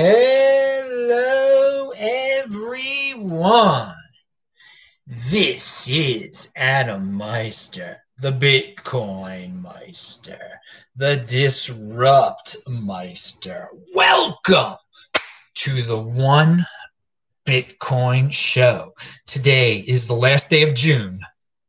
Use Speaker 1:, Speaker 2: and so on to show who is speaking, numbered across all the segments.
Speaker 1: Hello, everyone. This is Adam Meister, the Bitcoin Meister, the Disrupt Meister. Welcome to the One Bitcoin Show. Today is the last day of June,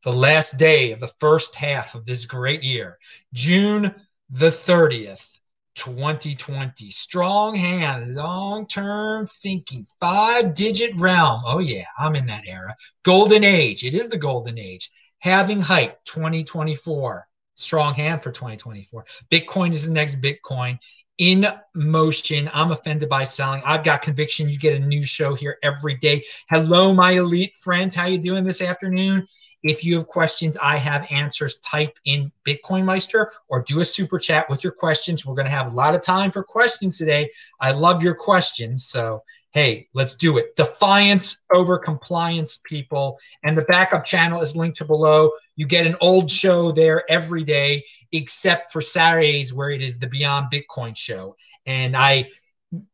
Speaker 1: the last day of the first half of this great year, June the 30th. 2020. Strong hand, long term thinking, five digit realm. Oh, yeah, I'm in that era. Golden age. It is the golden age. Halving hype 2024. Strong hand for 2024. Bitcoin is the next Bitcoin in motion. I'm offended by selling. I've got conviction. You get a new show here every day. Hello, my elite friends. How you doing this afternoon? If you have questions, I have answers. Type in Bitcoin Meister or do a super chat with your questions. We're going to have a lot of time for questions today. I love your questions. So, hey, let's do it. Defiance over compliance, people. And the backup channel is linked to below. You get an old show there every day, except for Saturdays where it is the Beyond Bitcoin show. And I,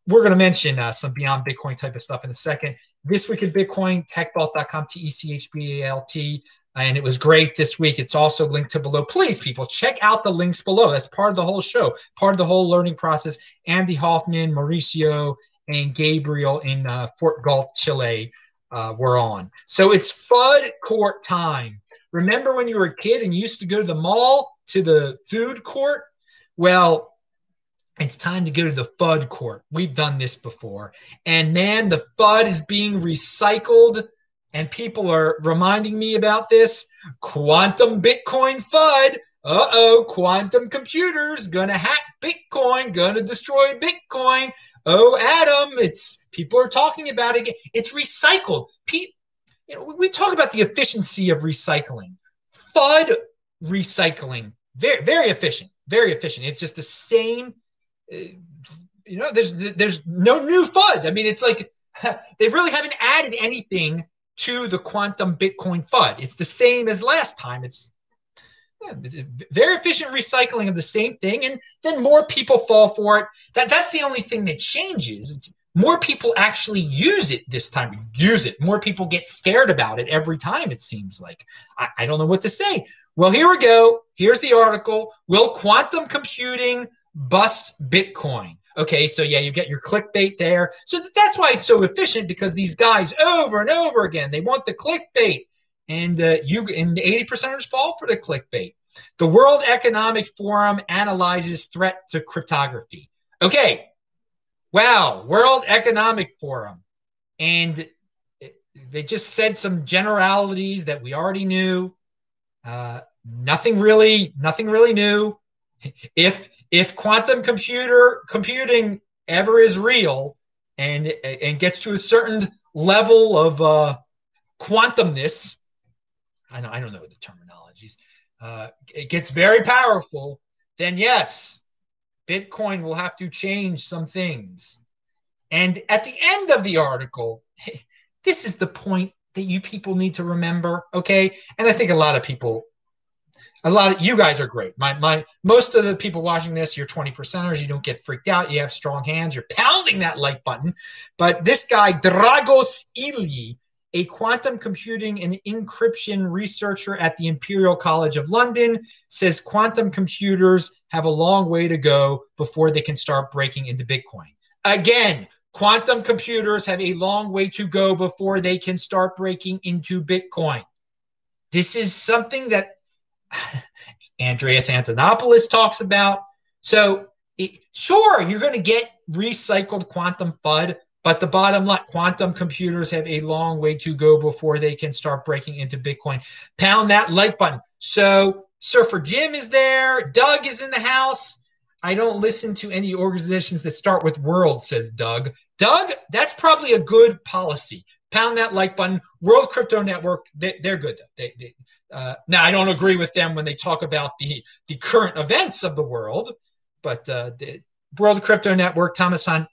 Speaker 1: we're going to mention uh, some Beyond Bitcoin type of stuff in a second. This week in Bitcoin, techbalt.com, T E C H B A L T. And it was great this week. It's also linked to below. Please, people, check out the links below. That's part of the whole show, part of the whole learning process. Andy Hoffman, Mauricio, and Gabriel in uh, Fort Gulf, Chile uh, were on. So it's FUD court time. Remember when you were a kid and used to go to the mall to the food court? Well, it's time to go to the FUD court. We've done this before. And man, the FUD is being recycled. And people are reminding me about this. Quantum Bitcoin FUD. Uh oh, quantum computers gonna hack Bitcoin, gonna destroy Bitcoin. Oh, Adam, it's people are talking about it. It's recycled. Pe- you know, we talk about the efficiency of recycling. FUD recycling, very, very efficient, very efficient. It's just the same you know, there's there's no new FUD. I mean, it's like they really haven't added anything to the quantum Bitcoin FUD. It's the same as last time. It's, yeah, very efficient recycling of the same thing, and then more people fall for it. That that's the only thing that changes. It's more people actually use it this time. Use it. More people get scared about it every time. It seems like I, I don't know what to say. Well, here we go. Here's the article. Will quantum computing bust Bitcoin. Okay, so yeah, you get your clickbait there. So that's why it's so efficient because these guys over and over again they want the clickbait, and uh, you and eighty percenters fall for the clickbait. The World Economic Forum analyzes threat to cryptography. Okay, wow, World Economic Forum, and they just said some generalities that we already knew. Uh, nothing really, nothing really new if if quantum computer computing ever is real and and gets to a certain level of uh, quantumness, I don't, I don't know the terminologies. Uh, it gets very powerful. Then yes, Bitcoin will have to change some things. And at the end of the article, this is the point that you people need to remember, okay? And I think a lot of people a lot of you guys are great. My my most of the people watching this, you're 20 percenters. You don't get freaked out. You have strong hands. You're pounding that like button. But this guy, Dragos Ilie, a quantum computing and encryption researcher at the Imperial College of London, says quantum computers have a long way to go before they can start breaking into Bitcoin. Again, quantum computers have a long way to go before they can start breaking into Bitcoin. This is something that Andreas Antonopoulos talks about. So, it, sure, you're going to get recycled quantum FUD, but the bottom line quantum computers have a long way to go before they can start breaking into Bitcoin. Pound that like button. So, Surfer Jim is there. Doug is in the house. I don't listen to any organizations that start with world, says Doug. Doug, that's probably a good policy. Pound that like button. World Crypto Network, they, are good. They, they, uh, now, I don't agree with them when they talk about the the current events of the world, but uh, the World Crypto Network, Thomas Hunt,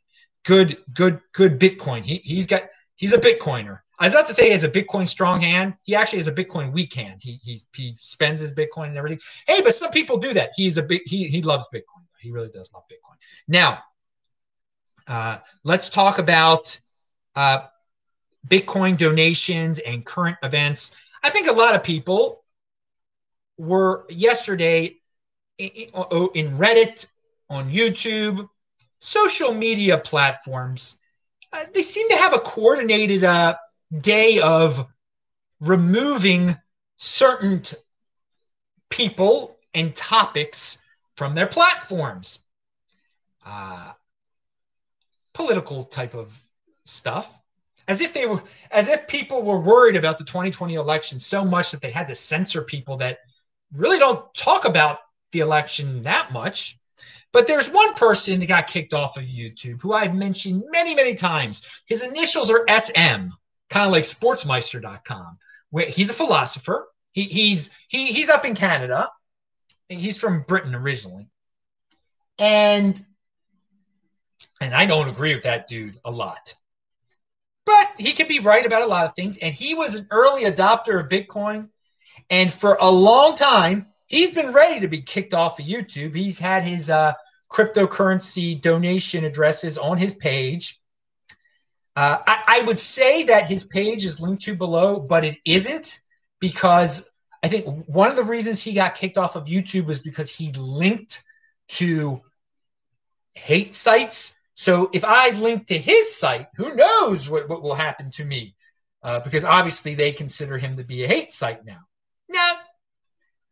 Speaker 1: good, good, good Bitcoin. He he's got he's a Bitcoiner. I was about to say he has a Bitcoin strong hand. He actually has a Bitcoin weak hand. He he, he spends his Bitcoin and everything. Hey, but some people do that. He's a big he he loves Bitcoin. He really does love Bitcoin. Now, Uh, let's talk about uh, Bitcoin donations and current events. I think a lot of people were yesterday in, Reddit, on YouTube, social media platforms. Uh, they seem to have a coordinated uh, day of removing certain people and topics from their platforms. Uh, political type of stuff as if they were as if people were worried about the 2020 election so much that they had to censor people that really don't talk about the election that much. But there's one person that got kicked off of youtube who i've mentioned many many times. His initials are sm kind of like sportsmeister.com where he's a philosopher. He, he's he, he's up in canada. He's from britain originally. And and i don't agree with that dude a lot but he can be right about a lot of things. And he was an early adopter of Bitcoin. And for a long time, he's been ready to be kicked off of YouTube. He's had his uh, cryptocurrency donation addresses on his page. Uh, I, I, would say that his page is linked to below, but it isn't because I think one of the reasons he got kicked off of YouTube was because he linked to hate sites so if I link to his site, who knows what, what will happen to me? Uh, because obviously they consider him to be a hate site now. Now,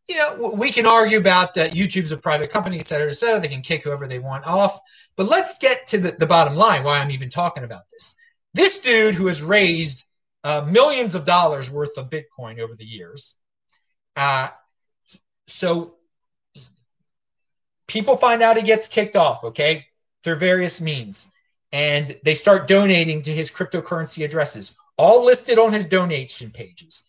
Speaker 1: you know, we can argue about uh, YouTube's a private company, et cetera, et cetera. They can kick whoever they want off. But let's get to the, the bottom line why I'm even talking about this. This dude who has raised uh, millions of dollars worth of Bitcoin over the years. Uh, so people find out he gets kicked off, okay? Through various means. And they start donating to his cryptocurrency addresses, all listed on his donation pages.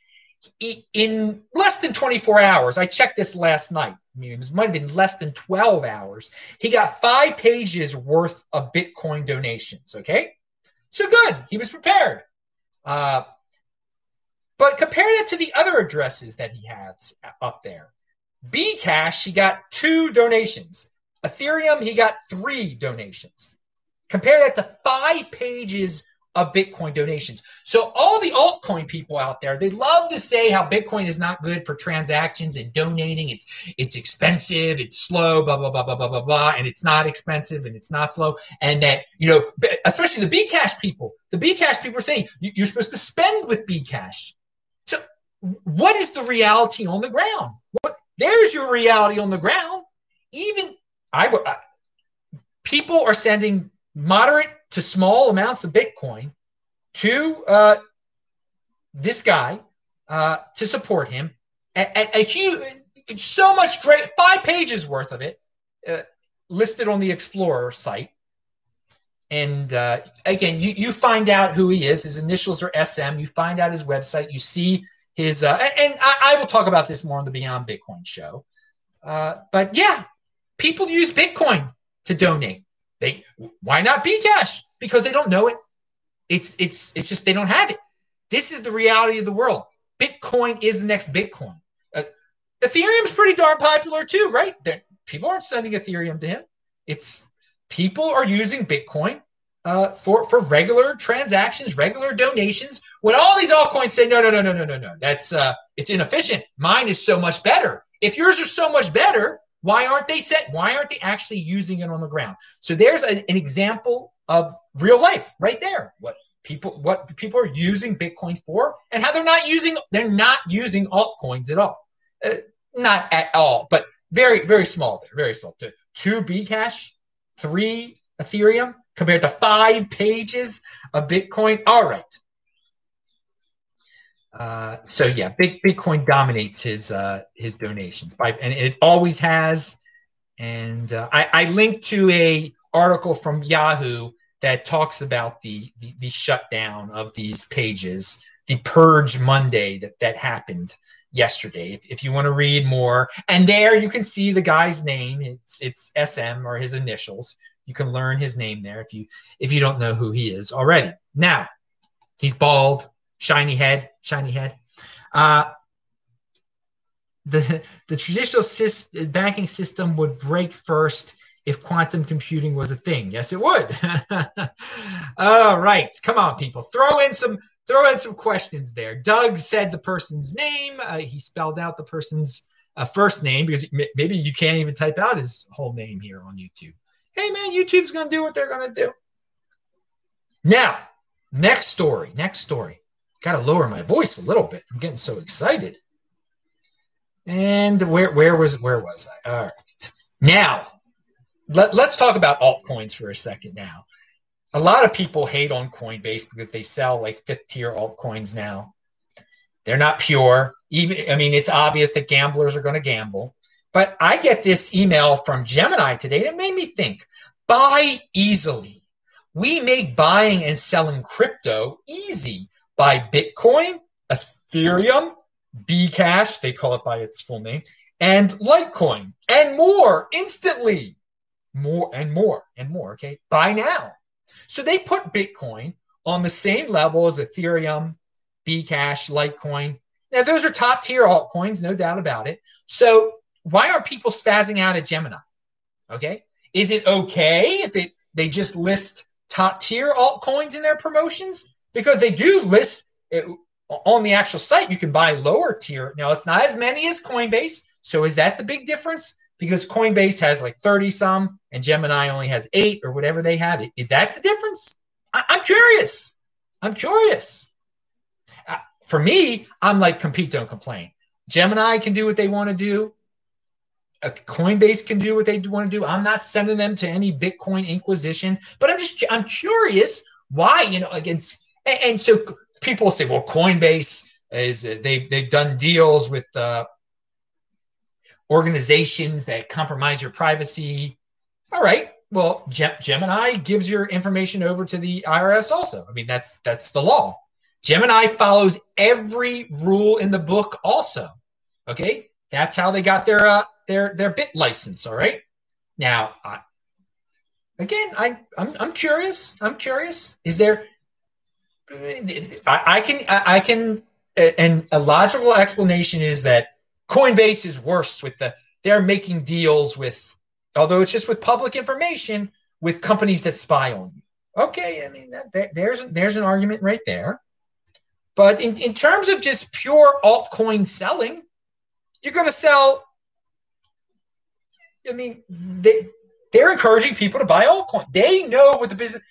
Speaker 1: In less than 24 hours, I checked this last night. I mean, it might have been less than 12 hours. He got five pages worth of Bitcoin donations. Okay. So good. He was prepared. Uh, but compare that to the other addresses that he has up there. Bcash, he got two donations. Ethereum, he got three donations. Compare that to five pages of Bitcoin donations. So all the altcoin people out there, they love to say how Bitcoin is not good for transactions and donating. It's it's expensive, it's slow, blah blah blah blah blah blah blah, and it's not expensive and it's not slow. And that you know, especially the Bcash people, the Bcash people are saying you're supposed to spend with Bcash. So what is the reality on the ground? What there's your reality on the ground. Even I would people are sending moderate to small amounts of Bitcoin to uh, this guy uh, to support him. A, a, huge, so much great, five pages worth of it uh, listed on the Explorer site. And uh, again, you, you find out who he is. His initials are SM. You find out his website. You see his, uh, and I, I, will talk about this more on the Beyond Bitcoin show. Uh, but yeah, people use Bitcoin to donate. They why not Bcash? Because they don't know it. It's it's it's just they don't have it. This is the reality of the world. Bitcoin is the next Bitcoin. Uh, Ethereum's pretty darn popular too, right? They're, people aren't sending Ethereum to him. It's people are using Bitcoin uh, for for regular transactions, regular donations. When all these altcoins say no, no, no, no, no, no, no, that's uh, it's inefficient. Mine is so much better. If yours are so much better, why aren't they set? Why aren't they actually using it on the ground? So there's an, an example of real life right there. What people what people are using Bitcoin for, and how they're not using they're not using altcoins at all. Uh, not at all, but very very small there, very small. Two, two Bcash, three Ethereum compared to five pages of Bitcoin. All right. Uh, so yeah, big Bitcoin dominates his uh, his donations by, and it always has. And uh, I, I linked to a article from Yahoo that talks about the, the, the shutdown of these pages, the purge Monday that that happened yesterday. If, if you want to read more, and there you can see the guy's name. It's it's SM or his initials. You can learn his name there if you if you don't know who he is already. Now, he's bald shiny head, shiny head. Uh, the the traditional banking system would break first if quantum computing was a thing? Yes, it would. All right, come on, people, throw in some throw in some questions there. Doug said the person's name. Uh, he spelled out the person's uh, first name because maybe you can't even type out his whole name here on YouTube. Hey, man, YouTube's going to do what they're going to do. Now, next story. Next story. Got to lower my voice a little bit. I'm getting so excited. And where where was where was I? All right. Now, let, let's talk about altcoins for a second now a lot of people hate on Coinbase because they sell like fifth tier altcoins now. They're not pure. Even I mean, it's obvious that gamblers are going to gamble. But I get this email from Gemini today that made me think buy easily. We make buying and selling crypto easy. Buy Bitcoin, Ethereum, Bcash, they call it by its full name, and Litecoin, and more instantly. More and more and more. Okay. Buy now. So they put Bitcoin on the same level as Ethereum, Bcash, Litecoin. Now, those are top tier altcoins, no doubt about it. So why are people spazzing out at Gemini? Okay. Is it okay if it they just list top tier altcoins in their promotions? Because they do list it, on the actual site, you can buy lower tier. Now, it's not as many as Coinbase. So is that the big difference? because Coinbase has like 30 some and Gemini only has eight or whatever they have. Is that the difference? I- am curious. I'm curious. Uh, for me, I'm like compete, don't complain. Gemini can do what they want to do. Uh, Coinbase can do what they want to do. I'm not sending them to any Bitcoin inquisition, but I'm just I'm curious why you know against and, and so people say, well, Coinbase is uh, they've they've done deals with uh, organizations that compromise your privacy. All right. Well, Gemini gives your information over to the IRS also. I mean, that's that's the law. Gemini follows every rule in the book also. Okay? That's how they got their uh, their their BitLicense, all right? Now, I, again, I I'm, I'm curious. I'm curious. Is there I, can I, I can uh, and a logical explanation is that Coinbase is worse with the they're making deals with, although it's just with public information, with companies that spy on you. Okay, I mean that, that, there's there's an argument right there. But in, in terms of just pure altcoin selling, you're going to sell. I mean, they they're encouraging people to buy altcoin. They know what the business.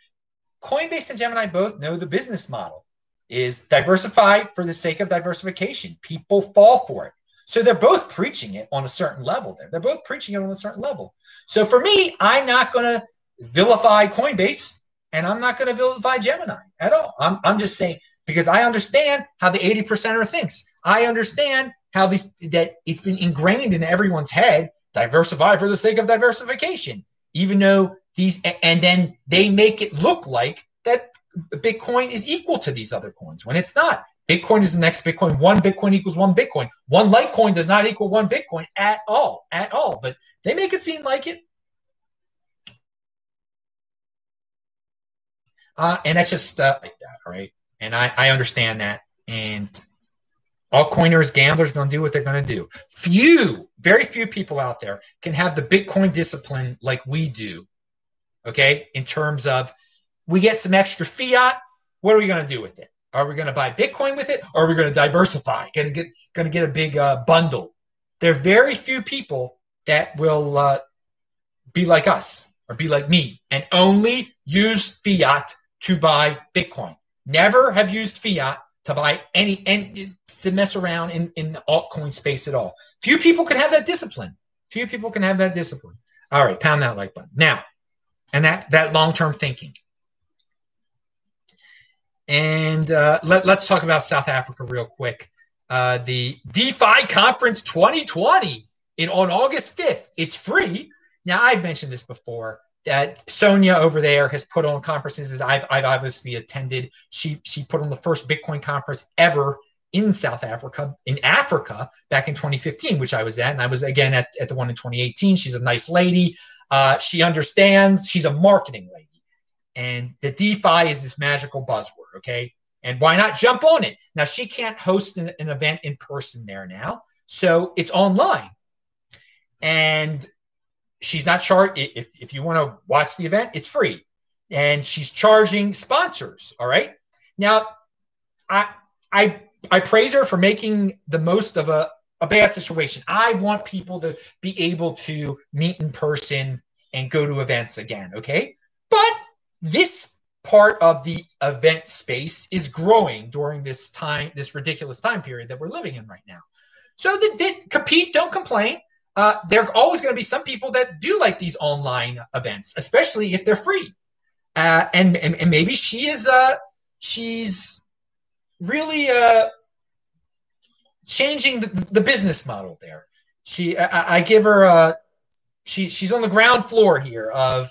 Speaker 1: Coinbase and Gemini both know the business model is diversify for the sake of diversification. People fall for it. So they're both preaching it on a certain level there. They're both preaching it on a certain level. So for me, I'm not going to vilify Coinbase and I'm not going to vilify Gemini at all. I'm, I'm just saying because I understand how the 80 percenter thinks. I understand how these that it's been ingrained in everyone's head diversify for the sake of diversification even though these and then they make it look like that bitcoin is equal to these other coins when it's not Bitcoin is the next Bitcoin. One Bitcoin equals one Bitcoin. One Litecoin does not equal one Bitcoin at all, at all. But they make it seem like it. Uh, and that's just stuff like that, right? And I, I understand that. And all coiners, gamblers, going to do what they're going to do. Few, very few people out there can have the Bitcoin discipline like we do. Okay, in terms of we get some extra fiat. What are we going to do with it? Are we going to buy Bitcoin with it, or are we going to diversify? Going to get going to get a big uh, bundle. There are very few people that will uh, be like us or be like me and only use fiat to buy Bitcoin. Never have used fiat to buy any and to mess around in, in the altcoin space at all. Few people can have that discipline. Few people can have that discipline. All right, pound that like button. Now, and that that long-term thinking. And uh, let, us talk about South Africa real quick. Uh, the DeFi Conference 2020 in on August 5th. It's free. Now I've mentioned this before that Sonia over there has put on conferences that I've, I've obviously attended. She she put on the first Bitcoin conference ever in South Africa, in Africa, back in 2015, which I was at. And I was again at, at the one in 2018. She's a nice lady. Uh, she understands. She's a marketing lady. And the DeFi is this magical buzzword, okay? And why not jump on it? Now, she can't host an, an event in person there now. So it's online. And she's not charged. If, if you want to watch the event, it's free. And she's charging sponsors. All right. Now, I, I, I praise her for making the most of a, a bad situation. I want people to be able to meet in person and go to events again. Okay. But this part of the event space is growing during this time, this ridiculous time period that we're living in right now. So they, they compete, don't complain. Uh, there are always going to be some people that do like these online events, especially if they're free. Uh, and, and, and maybe she is uh, she's really uh, changing the, the business model there. She I, I give her a uh, she she's on the ground floor here of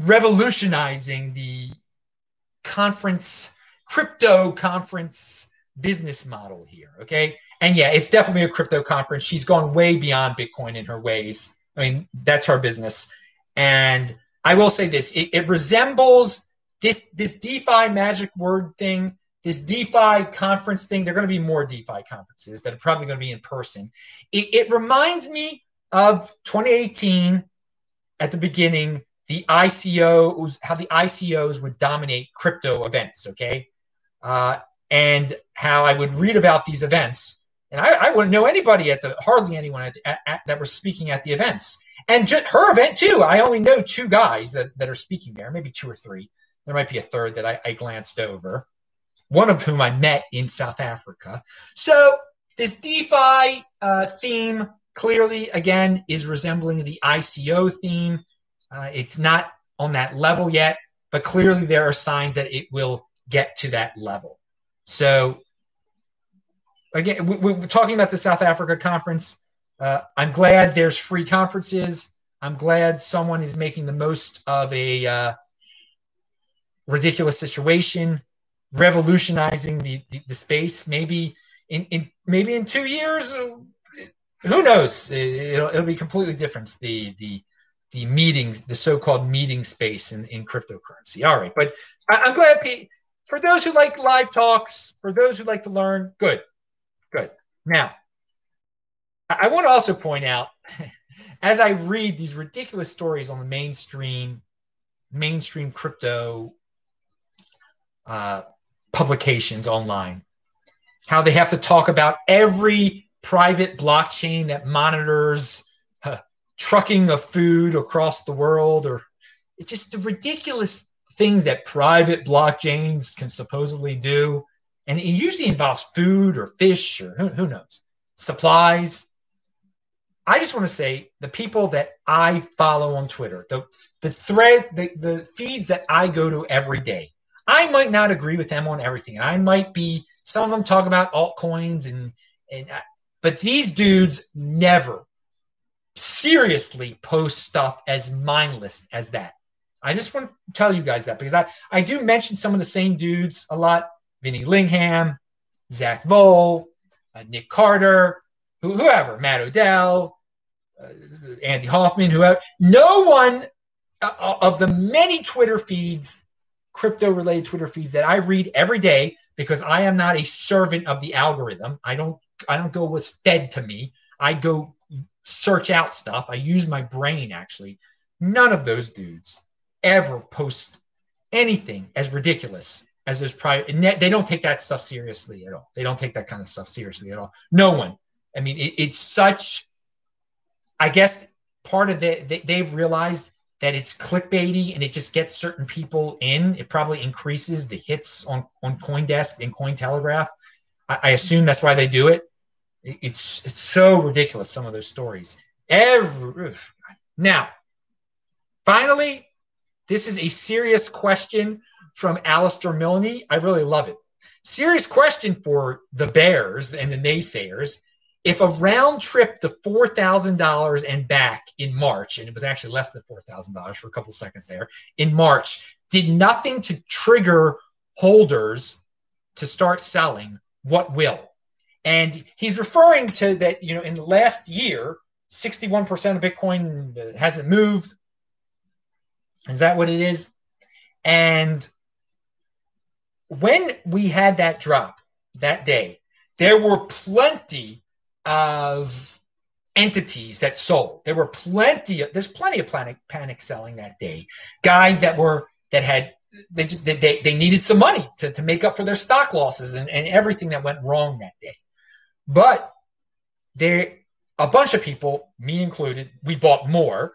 Speaker 1: revolutionizing the conference crypto conference business model here. Okay. And yeah, it's definitely a crypto conference. She's gone way beyond Bitcoin in her ways. I mean, that's her business. And I will say this it, it resembles this this DeFi magic word thing, this DeFi conference thing. There are going to be more DeFi conferences that are probably going to be in person. It, it reminds me of 2018 at the beginning, the ICOs, how the ICOs would dominate crypto events. Okay. Uh, and how I would read about these events and I, I wouldn't know anybody at the hardly anyone at, at, at, that was speaking at the events. And just her event too. I only know two guys that, that are speaking there, maybe two or three. There might be a third that I, I glanced over. One of whom I met in South Africa. So this DeFi uh, theme clearly again is resembling the ICO theme. Uh, it's not on that level yet, but clearly there are signs that it will get to that level. So again, we, are talking about the South Africa conference. Uh, I'm glad there's free conferences. I'm glad someone is making the most of a uh, ridiculous situation, revolutionizing the, the, the, space. Maybe in, in maybe in two years, uh, who knows? It, will it'll be completely different. The the the meetings, the so-called meeting space in, in cryptocurrency. All right, but I, I'm glad. Pete. For those who like live talks, for those who like to learn, good. Good. Now, I want to also point out, as I read these ridiculous stories on the mainstream, mainstream crypto uh, publications online, how they have to talk about every private blockchain that monitors uh, trucking of food across the world, or just the ridiculous things that private blockchains can supposedly do. And it usually involves food or fish or who, who knows supplies. I just want to say the people that i follow on twitter the, the thread the, the feeds that i go to every day i might not agree with them on everything and i might be some of them talk about altcoins and and but these dudes never seriously post stuff as mindless as that i just want to tell you guys that because i i do mention some of the same dudes a lot Vinny Lingham, Zack Voell, uh, Nick Carter, who, whoever, Matt Odell, uh, Andy Hoffman, whoever. No one uh, of the many Twitter feeds, crypto related Twitter feeds that I read every day, because I am not a servant of the algorithm. I don't I don't go what's fed to me. I go search out stuff. I use my brain actually. None of those dudes ever post anything as ridiculous as there's probably they don't take that stuff seriously at all. They don't take that kind of stuff seriously at all. No one. I mean, it, it's such. I guess part of it they, they've realized that it's clickbaity and it just gets certain people in. It probably increases the hits on on CoinDesk and Cointelegraph. I, I assume that's why they do it. it. It's it's so ridiculous. Some of those stories. Every now, finally, this is a serious question from Alistair Milne. I really love it. Serious question for the Bears and the naysayers. If a round trip to $4,000 and back in March, and it was actually less than $4,000 for a couple seconds there, in March, did nothing to trigger holders to start selling, what will? And he's referring to that, you know, in the last year, 61% of Bitcoin hasn't moved. Is that what it is? And when we had that drop that day, there were plenty of entities that sold. There were plenty of there's plenty of panic panic selling that day. Guys that were that had they just they, they needed some money to, to make up for their stock losses and, and everything that went wrong that day. But there a bunch of people, me included, we bought more.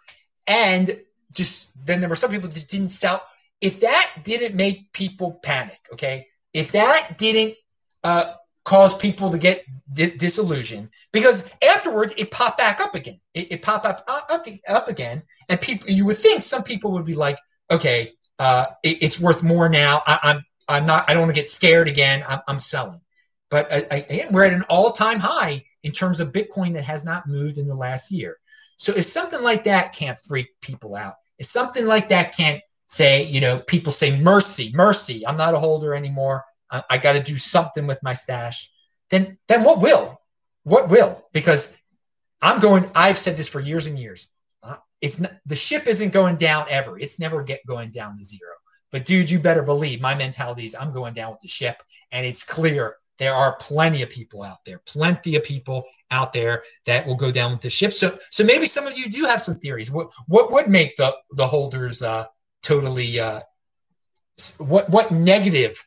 Speaker 1: And just then there were some people that didn't sell. If that didn't make people panic, okay, if that didn't uh, cause people to get di- disillusioned, because afterwards it popped back up again. It, it popped up, up up again, and people you would think some people would be like, okay, uh, it, it's worth more now. I, am I'm, I'm not. I don't want to get scared again. I'm, I'm selling. But uh, again, we're at an all-time high in terms of Bitcoin that has not moved in the last year. So if something like that can't freak people out, if something like that can't say, you know, people say mercy, mercy, I'm not a holder anymore. I, got to do something with my stash. Then, then what will? What will? Because I'm going. I've said this for years and years. Uh, it's not, the ship isn't going down ever. It's never get going down to zero. But dude, you better believe my mentality is I'm going down with the ship, and it's clear there are plenty of people out there, plenty of people out there that will go down with the ship. So, so maybe some of you do have some theories. What what would make the the holders uh, totally uh, what what negative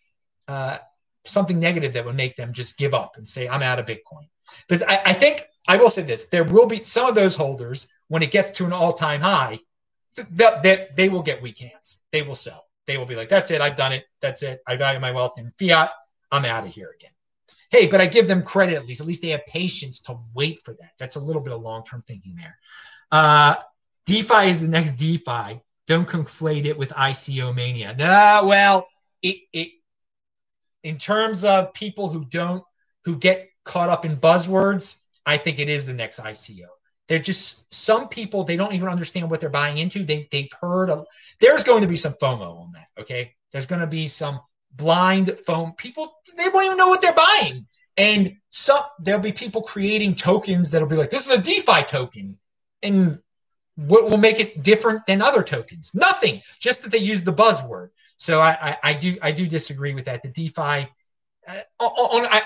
Speaker 1: uh, something negative that would make them just give up and say I'm out of Bitcoin? Because I, I think I will say this: there will be some of those holders when it gets to an all time high, that they, they will get weak hands. They will sell. They will be like, "That's it. I've done it. That's it. I value my wealth in fiat. I'm out of here again." Hey, but I give them credit at least. At least they have patience to wait for that. That's a little bit of long term thinking there. Uh, DeFi is the next DeFi. Don't conflate it with ICO mania. No, well, it, it in terms of people who don't who get caught up in buzzwords, I think it is the next ICO. They're just some people they don't even understand what they're buying into. They they've heard of, there's going to be some FOMO on that. Okay, there's going to be some blind phone people they won't even know what they're buying and some there'll be people creating tokens that'll be like this is a defi token and what will make it different than other tokens nothing just that they use the buzzword so i i, I do i do disagree with that the defi uh, on, on,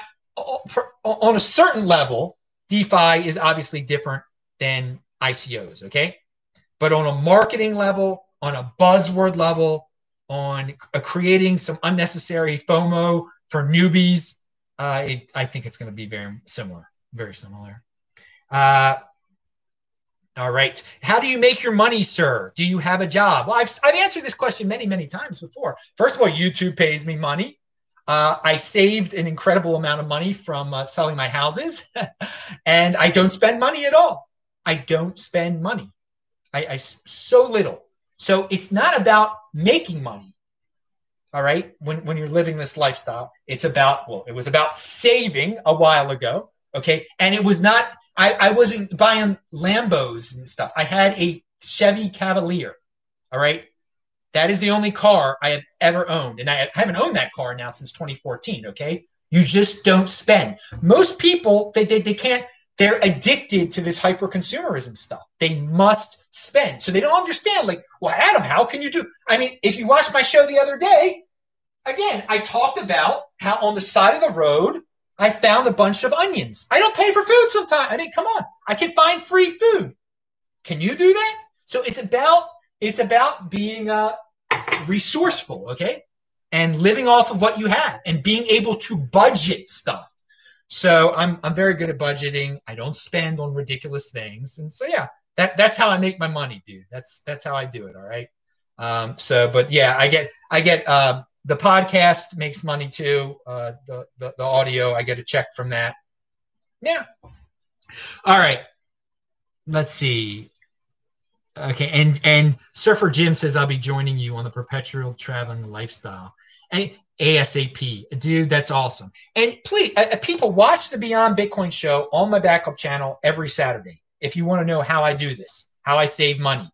Speaker 1: on a certain level defi is obviously different than icos okay but on a marketing level on a buzzword level on creating some unnecessary FOMO for newbies. Uh, it, I think it's going to be very similar, very similar. Uh, all right. How do you make your money, sir? Do you have a job? Well, I've, I've answered this question many, many times before. First of all, YouTube pays me money. Uh, I saved an incredible amount of money from uh, selling my houses, and I don't spend money at all. I don't spend money. I, I so little. So it's not about making money. All right. When, when you're living this lifestyle, it's about, well, it was about saving a while ago. Okay. And it was not, I, I wasn't buying Lambos and stuff. I had a Chevy Cavalier. All right. That is the only car I have ever owned. And I haven't owned that car now since 2014. Okay. You just don't spend. Most people, they, they, they can't, they're addicted to this hyper consumerism stuff. They must spend. So they don't understand, like, well, Adam, how can you do? I mean, if you watched my show the other day, again, I talked about how on the side of the road, I found a bunch of onions. I don't pay for food sometimes. I mean, come on, I can find free food. Can you do that? So it's about it's about being uh, resourceful, okay, and living off of what you have and being able to budget stuff. So I'm I'm very good at budgeting. I don't spend on ridiculous things, and so yeah, that that's how I make my money, dude. That's that's how I do it. All right. Um, so, but yeah, I get I get uh, the podcast makes money too. Uh, the, the the audio, I get a check from that. Yeah. All right. Let's see. Okay, and and Surfer Jim says I'll be joining you on the perpetual traveling lifestyle. And ASAP. Dude, that's awesome. And please, uh, people watch the Beyond Bitcoin show on my backup channel every Saturday if you want to know how I do this, how I save money.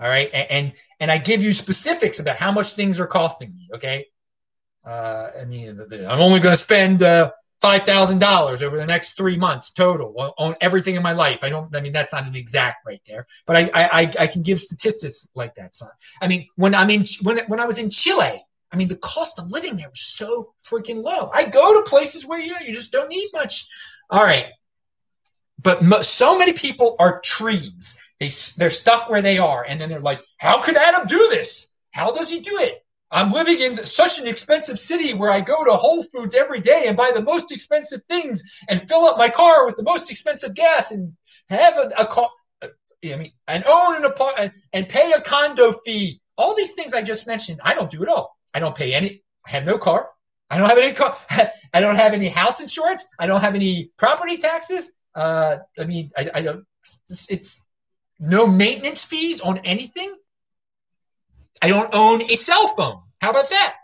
Speaker 1: All right. And, and, and I give you specifics about how much things are costing me. Okay. Uh, I mean, I'm only going to spend uh, $5,000 over the next three months total on, on, everything in my life. I don't, I mean, that's not an exact right there, but I, I, I can give statistics like that. Son. I mean, when I'm in, when, when I was in Chile, I mean, the cost of living there was so freaking low. I go to places where you, know, you just don't need much. All right. But so many people are trees. They they're stuck where they are, and then they're like, "How could Adam do this? How does he do it? I'm living in such an expensive city where I go to Whole Foods every day and buy the most expensive things and fill up my car with the most expensive gas and have a, a car. I mean, and own an apartment and pay a condo fee. All these things I just mentioned, I don't do at all. I don't pay any. I have no car. I don't have any car. I don't have any house insurance. I don't have any property taxes. Uh, I mean, I, I don't. It's, it's no maintenance fees on anything. I don't own a cell phone. How about that?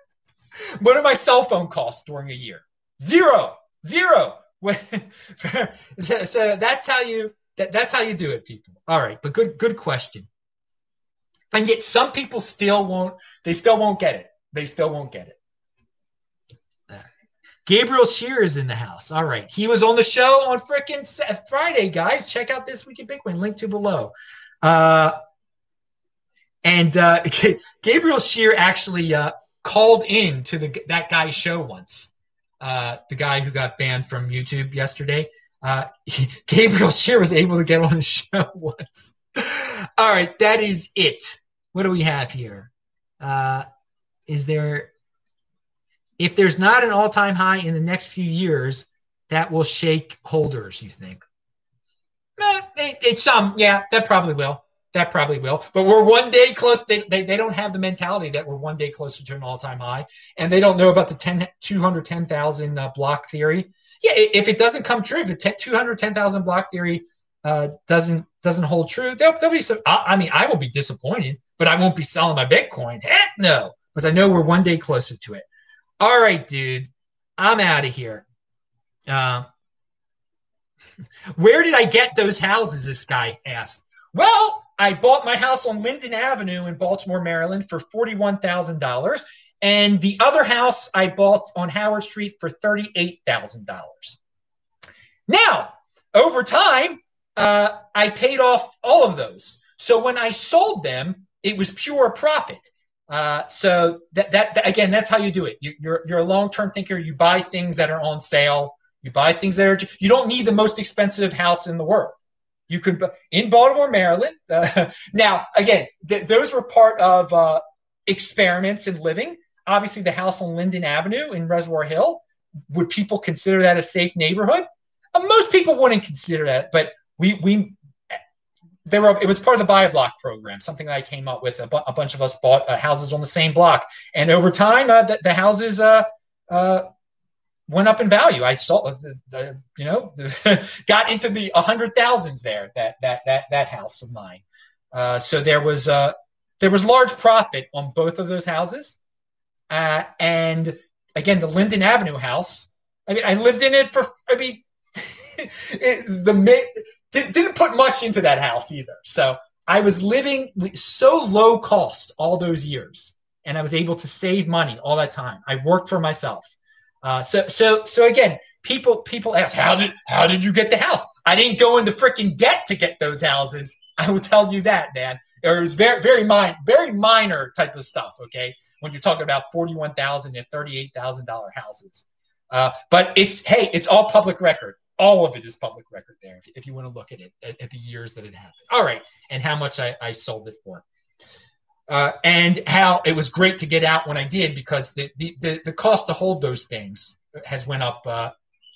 Speaker 1: what are my cell phone costs during a year? Zero, zero. so that's how you that, that's how you do it, people. All right, but good good question. And yet some people still won't. They still won't get it. They still won't get it. Gabriel Shear is in the house. All right. He was on the show on freaking Friday, guys. Check out This Week in Bitcoin. Link to below. Uh, and uh, Gabriel Shear actually uh, called in to the, that guy's show once. Uh, the guy who got banned from YouTube yesterday. Uh, Gabriel Shear was able to get on the show once. All right, that is it. What do we have here? Uh, is there, if there's not an all time high in the next few years, that will shake holders, you think? Eh, it's some, yeah, that probably will. That probably will. But we're one day close. They, they, they don't have the mentality that we're one day closer to an all time high. And they don't know about the 10, 210,000 uh, block theory. Yeah, if it doesn't come true, if the 210,000 block theory uh, doesn't doesn't hold true, there'll, there'll be some. I, I, mean, I will be disappointed, but I won't be selling my Bitcoin. Heck no, because I know we're one day closer to it. All right, dude, I'm out of here. Uh, where did I get those houses? This guy asked. Well, I bought my house on Linden Avenue in Baltimore, Maryland for $41,000. And the other house I bought on Howard Street for $38,000. Now, over time, uh, I paid off all of those. So when I sold them, it was pure profit. Uh, so that, that, that, again, that's how you do it. You, you're you're a long term thinker. You buy things that are on sale. You buy things that are. You don't need the most expensive house in the world. You could in Baltimore, Maryland. Uh, now, again, th- those were part of uh, experiments in living. Obviously, the house on Linden Avenue in Reservoir Hill. Would people consider that a safe neighborhood? Uh, most people wouldn't consider that, but we we there were it was part of the buy a block program, something that I came up with. A, bu- a bunch of us bought uh, houses on the same block, and over time, uh, the, the, houses uh, uh, went up in value. I saw the, the you know got into the hundred thousands there. That that that that house of mine. Uh, so there was uh, there was large profit on both of those houses, uh, and again the Linden Avenue house. I mean, I lived in it for. I mean, it, the didn't put much into that house either. So I was living so low cost all those years, and I was able to save money all that time. I worked for myself. Uh, so so so again, people people ask how did how did you get the house? I didn't go into freaking debt to get those houses. I will tell you that, man. It was very very minor very minor type of stuff. Okay, when you're talking about forty one thousand and thirty eight thousand dollar houses. Uh, but it's hey, it's all public record. All of it is public record there. If, if you want to look at it at, at, the years that it happened. All right, and how much I, I sold it for uh, and how it was great to get out when I did because the, the, the, the cost to hold those things has went up uh,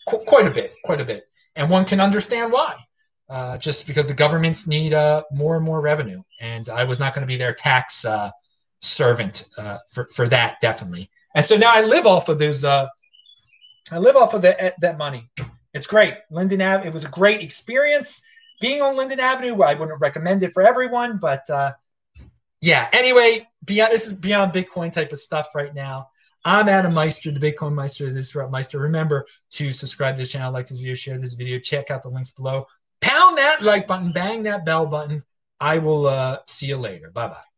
Speaker 1: qu- quite a bit, quite a bit. And one can understand why. Uh, just because the governments need uh, more and more revenue. And I was not going to be their tax uh, servant uh, for, for that, definitely. And so now I live off of those, I live off of the, that money. It's great. Linden Ave, it was a great experience being on Linden Avenue. I wouldn't recommend it for everyone, but uh, yeah. Anyway, beyond this is beyond Bitcoin type of stuff right now. I'm Adam Meister, the Bitcoin Meister. This is Rob Meister. Remember to subscribe to this channel, like this video, share this video, check out the links below. Pound that like button, bang that bell button. I will uh, see you later. Bye bye.